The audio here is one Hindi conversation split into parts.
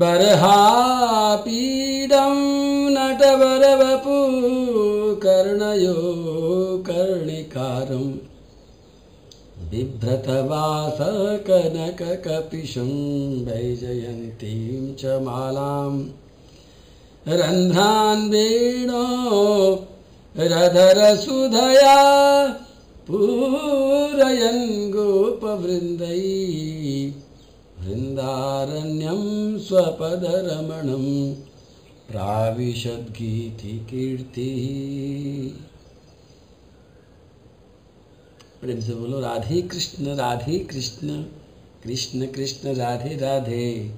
बर्हापीडं नटवरवपु कर्णयो कर्णिकारं बिभ्रतवासकनककपिशं वैजयन्तीं च मालां रन्ध्रान् वेणो रधरसुधया पूरयन् गोपवृन्दै वृन्दारण्यं स्वपदरमणं प्राविशद्गीतिकीर्तिः। प्रेम से बोलो, राधे कृष्ण राधे कृष्ण कृष्ण कृष्ण, राधे राधे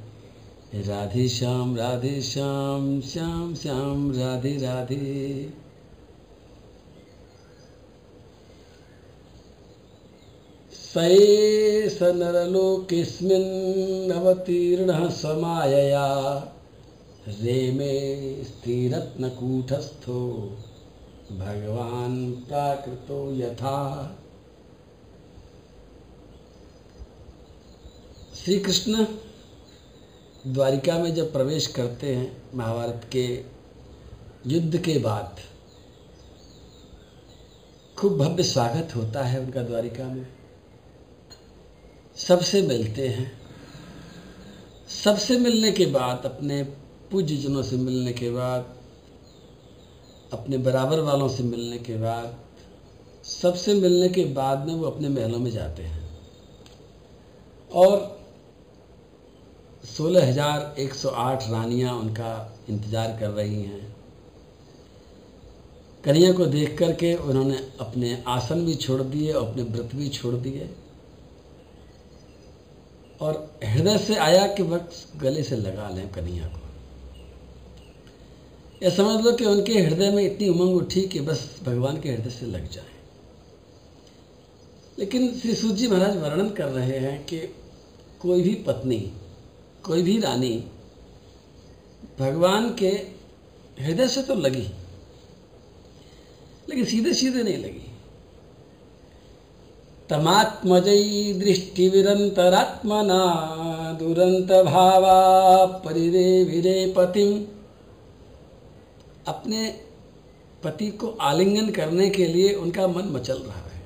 राधे श्याम राधे श्याम श्याम श्याम, राधे राधे। सये स नरलोकेऽस्मिन्नवतीर्णः समायया। रेमे स्थिरत्नकूटस्थो। भगवान् प्राकृतो यथा। श्री कृष्ण द्वारिका में जब प्रवेश करते हैं महाभारत के युद्ध के बाद, खूब भव्य स्वागत होता है उनका द्वारिका में। सबसे मिलते हैं। सबसे मिलने के बाद अपने पूज्यजनों से मिलने के बाद अपने बराबर वालों से मिलने के बाद सबसे मिलने के बाद में वो अपने महलों में जाते हैं। और 16,108 रानियाँ उनका इंतज़ार कर रही हैं। कन्या को देख करके उन्होंने अपने आसन भी छोड़ दिए और अपने व्रत भी छोड़ दिए। और हृदय से आया कि वक्त गले से लगा लें कन्हैया को। यह समझ लो कि उनके हृदय में इतनी उमंग उठी कि बस भगवान के हृदय से लग जाए। लेकिन श्री सूत जी महाराज वर्णन कर रहे हैं कि कोई भी पत्नी, कोई भी रानी भगवान के हृदय से तो लगी, लेकिन सीधे सीधे नहीं लगी। तमात्मजयी दृष्टिविरन्तरात्मना दुरन्तभावा परिरे विरे अपने पति को आलिंगन करने के लिए उनका मन मचल रहा है।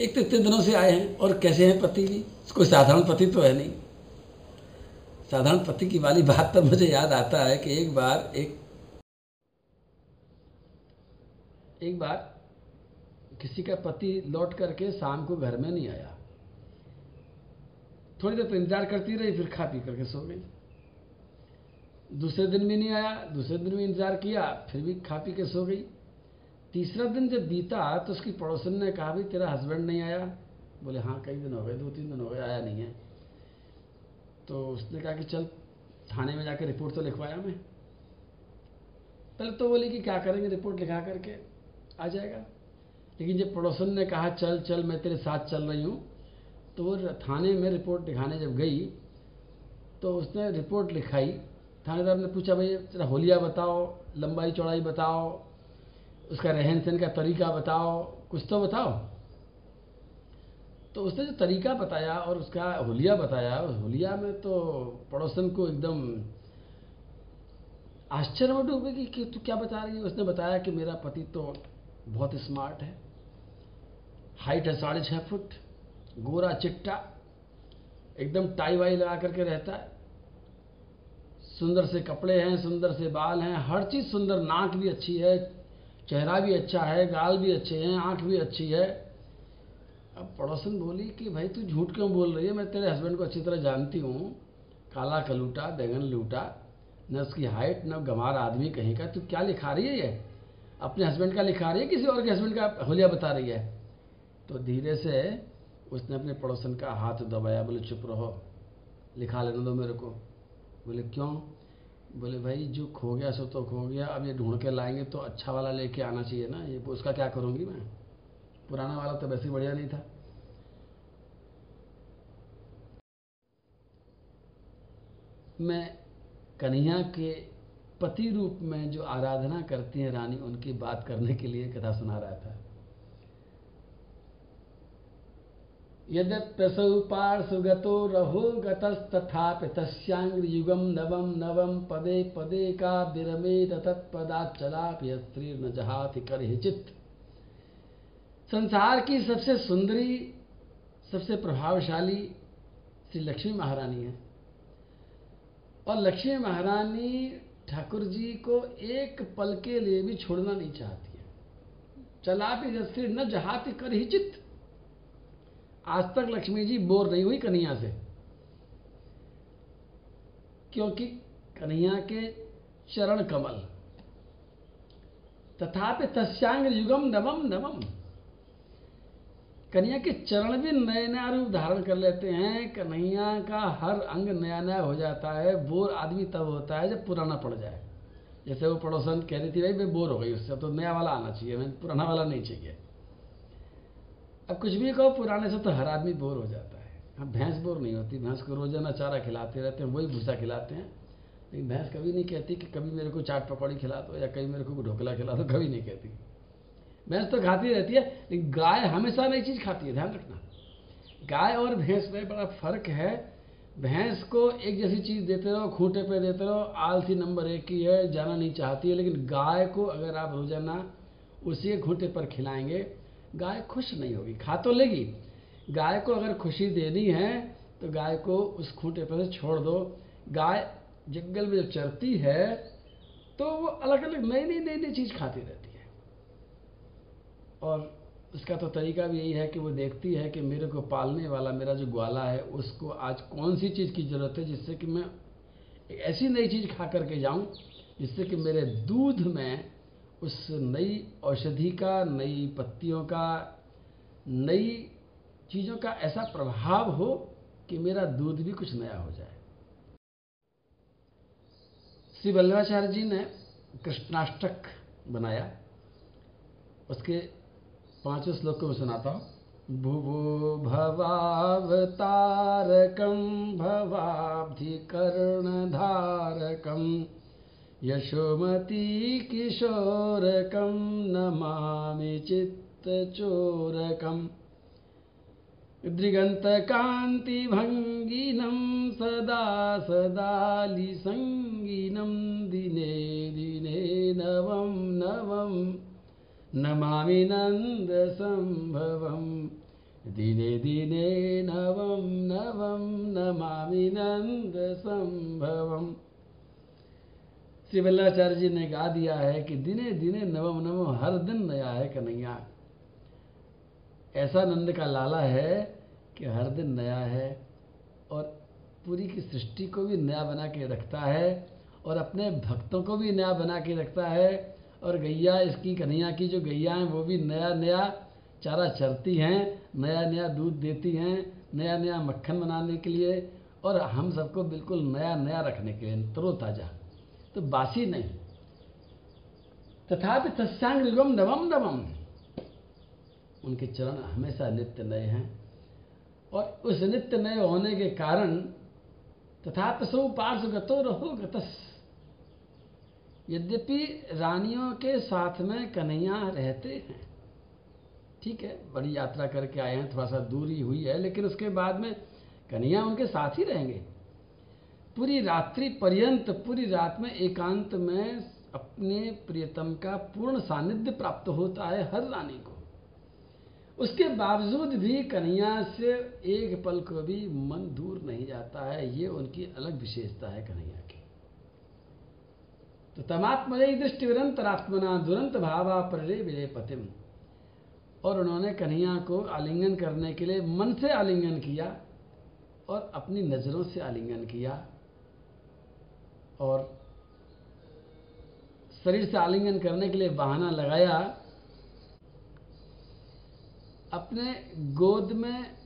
एक तो इतने दिनों से आए हैं, और कैसे हैं पति भी? कोई साधारण पति तो है नहीं। साधारण पति की वाली बात पर मुझे याद आता है कि एक बार एक एक बार किसी का पति लौट करके शाम को घर में नहीं आया। थोड़ी देर तो इंतज़ार करती रही, फिर खा पी करके सो गई। दूसरे दिन भी नहीं आया, दूसरे दिन भी इंतज़ार किया, फिर भी खा पी के सो गई। तीसरा दिन जब बीता तो उसकी पड़ोसन ने कहा भी तेरा हस्बैंड नहीं आया? बोले हाँ कई दिन हो गए, दो तीन दिन हो गए, आया नहीं है। तो उसने कहा कि, चल, थाने में जाकर रिपोर्ट तो लिखवाया मैं। पहले तो बोली कि, क्या करेंगे रिपोर्ट लिखा करके आ जाएगा। लेकिन जब पड़ोसन ने कहा, चल चल, मैं तेरे साथ चल रही हूँ तो वो थाने में रिपोर्ट लिखाने जब गई तो उसने रिपोर्ट लिखाई। थानेदार ने पूछा, भाई, तेरा होलिया बताओ, लंबाई चौड़ाई बताओ, उसका रहन सहन का तरीका बताओ, कुछ तो बताओ? तो उसने जो तरीका बताया और उसका होलिया बताया, उस होलिया में तो पड़ोसन को एकदम आश्चर्य में डूब गई कि, तू क्या बता रही है? उसने बताया कि मेरा पति तो बहुत स्मार्ट है। हाइट है साढ़े छः फुट, गोरा चिट्टा, एकदम टाई वाई लगा करके रहता है। सुंदर से कपड़े हैं, सुंदर से बाल हैं, हर चीज़ सुंदर, नाक भी अच्छी है, चेहरा भी अच्छा है, गाल भी अच्छे हैं, आँख भी अच्छी है। अब पड़ोसन बोली कि भाई तू झूठ क्यों बोल रही है? मैं तेरे हस्बैंड को अच्छी तरह जानती हूँ। काला कलूटा, बैगन लूटा, न उसकी हाइट न गंवार आदमी कहीं का। तू क्या लिखा रही है ये? अपने हस्बैंड का लिखा रही है? किसी और के हस्बैंड का होलिया बता रही है? तो धीरे से उसने अपने पड़ोसन का हाथ दबाया, बोले, चुप रहो। लिखा लेने दो मेरे को। बोले, क्यों? बोले, भाई, जो खो गया, सो तो खो गया। अब ये ढूंढ के लाएँगे तो अच्छा वाला लेके आना चाहिए ना। ये, उसका क्या करूँगी मैं? पुराना वाला तो वैसे बढ़िया नहीं था। मैं कन्हैया के पति रूप में जो आराधना करती हैं रानी, उनकी बात करने के लिए कथा सुना रहा था। यद्यप्यसौ पार्श्वगतो रहो गतस्तथापि नवम नवम पदे पदे का विरमे तत्पदाचलापि न जहाति कर चित्त संसार की सबसे सुंदरी, सबसे प्रभावशाली श्री लक्ष्मी महारानी है। और लक्ष्मी महारानी ठाकुर जी को एक पल के लिए भी छोड़ना नहीं चाहती है। चला भी स्त्री न जहाती चित्त आज तक लक्ष्मी जी बोर नहीं हुई कन्हैया से। क्योंकि कन्हैया के चरण कमल, तथापि तस्यांग युगम नवम नवम। कन्हैया के चरण भी नए नया रूप धारण कर लेते हैं। कन्हैया का हर अंग नया नया हो जाता है। बोर आदमी तब होता है जब पुराना पड़ जाए। जैसे वो पड़ोसन कह रही थी, भाई, मैं बोर हो गई, उससे तो नया वाला आना चाहिए, मैं पुराना वाला नहीं चाहिए। अब कुछ भी कहो, पुराने से तो हर आदमी बोर हो जाता है। अब भैंस बोर नहीं होती। भैंस को रोज़ाना चारा खिलाते रहते हैं, वही भूसा खिलाते हैं। लेकिन भैंस कभी नहीं कहती कि कभी मेरे को चाट पकौड़ी खिला दो या कभी मेरे को ढोकला खिला दो, कभी नहीं कहती। भैंस तो खाती रहती है, लेकिन गाय हमेशा नई चीज़ खाती है, ध्यान रखना। गाय और भैंस में बड़ा फ़र्क है। भैंस को एक जैसी चीज़ देते रहो, खूंटे पे देते रहो, आलसी नंबर एक की है, जाना नहीं चाहती है, लेकिन गाय को अगर आप रोज़ाना उसी खूंटे पर खिलाएँगे गाय खुश नहीं होगी, खा तो लेगी। गाय को अगर खुशी देनी है तो गाय को उस खूंटे पर से छोड़ दो। गाय जंगल में जब चरती है तो वो अलग अलग नई नई नई नई चीज़ खाती रहती है। और उसका तो तरीका भी यही है कि वो देखती है कि मेरे को पालने वाला, मेरा जो ग्वाला है, उसको आज कौन सी चीज़ की ज़रूरत है जिससे कि मैं ऐसी नई चीज़ खा करके जाऊँ, जिससे कि मेरे दूध में उस नई औषधि का, नई पत्तियों का, नई चीज़ों का ऐसा प्रभाव हो कि मेरा दूध भी कुछ नया हो जाए। श्री वल्लभाचार्य जी ने कृष्णाष्टक बनाया। उसके पाँचों श्लोकों में सुनाता हूँ। भुवो भवावतारकं भवाब्धिकर्णधारकं यशोमती किशोरकं नमामि चित्तचोरकम् दृगन्तकान्तिभङ्गिनं सदा सदालिसङ्गिनं दिने दिने नवं नवम् नमामि नन्दसम्भवं। दिने दिने नवं नवं नमामि नन्दसम्भवम् श्री वल्लाचार्य जी ने गा दिया है कि दिने दिने नवम नवम हर दिन नया है कन्हैया। ऐसा नंद का लाला है कि हर दिन नया है और पूरी की सृष्टि को भी नया बना के रखता है और अपने भक्तों को भी नया बना के रखता है और गैया, इसकी कन्हैया की जो गैया हैं, वो भी नया नया चारा चरती हैं, नया नया दूध देती हैं, नया नया मक्खन बनाने के लिए और हम सबको बिल्कुल नया नया रखने के लिए, तरोताज़ा। तो बासी नहीं। तथापि तस्यांग युगम नवम नवम उनके चरण हमेशा नित्य नए हैं। और उस नित्य नए होने के कारण तथा सो पार्श्व गतो रहो गतस। यद्यपि रानियों के साथ में कन्हैया रहते हैं। ठीक है, बड़ी यात्रा करके आए हैं, थोड़ा सा दूरी हुई है, लेकिन उसके बाद में कन्हैया उनके साथ ही रहेंगे। पूरी रात्रि पर्यंत, पूरी रात में एकांत में अपने प्रियतम का पूर्ण सानिध्य प्राप्त होता है हर रानी को। उसके बावजूद भी कन्हैया से एक पल को भी मन दूर नहीं जाता है। ये उनकी अलग विशेषता है कन्हैया की। तो तमात्मय दृष्टि निरंतरात्मना दुरंत भावा प्रले विले पतिम। और उन्होंने कन्हैया को आलिंगन करने के लिए मन से आलिंगन किया और अपनी नज़रों से आलिंगन किया। और शरीर से आलिंगन करने के लिए बहाना लगाया अपने गोद में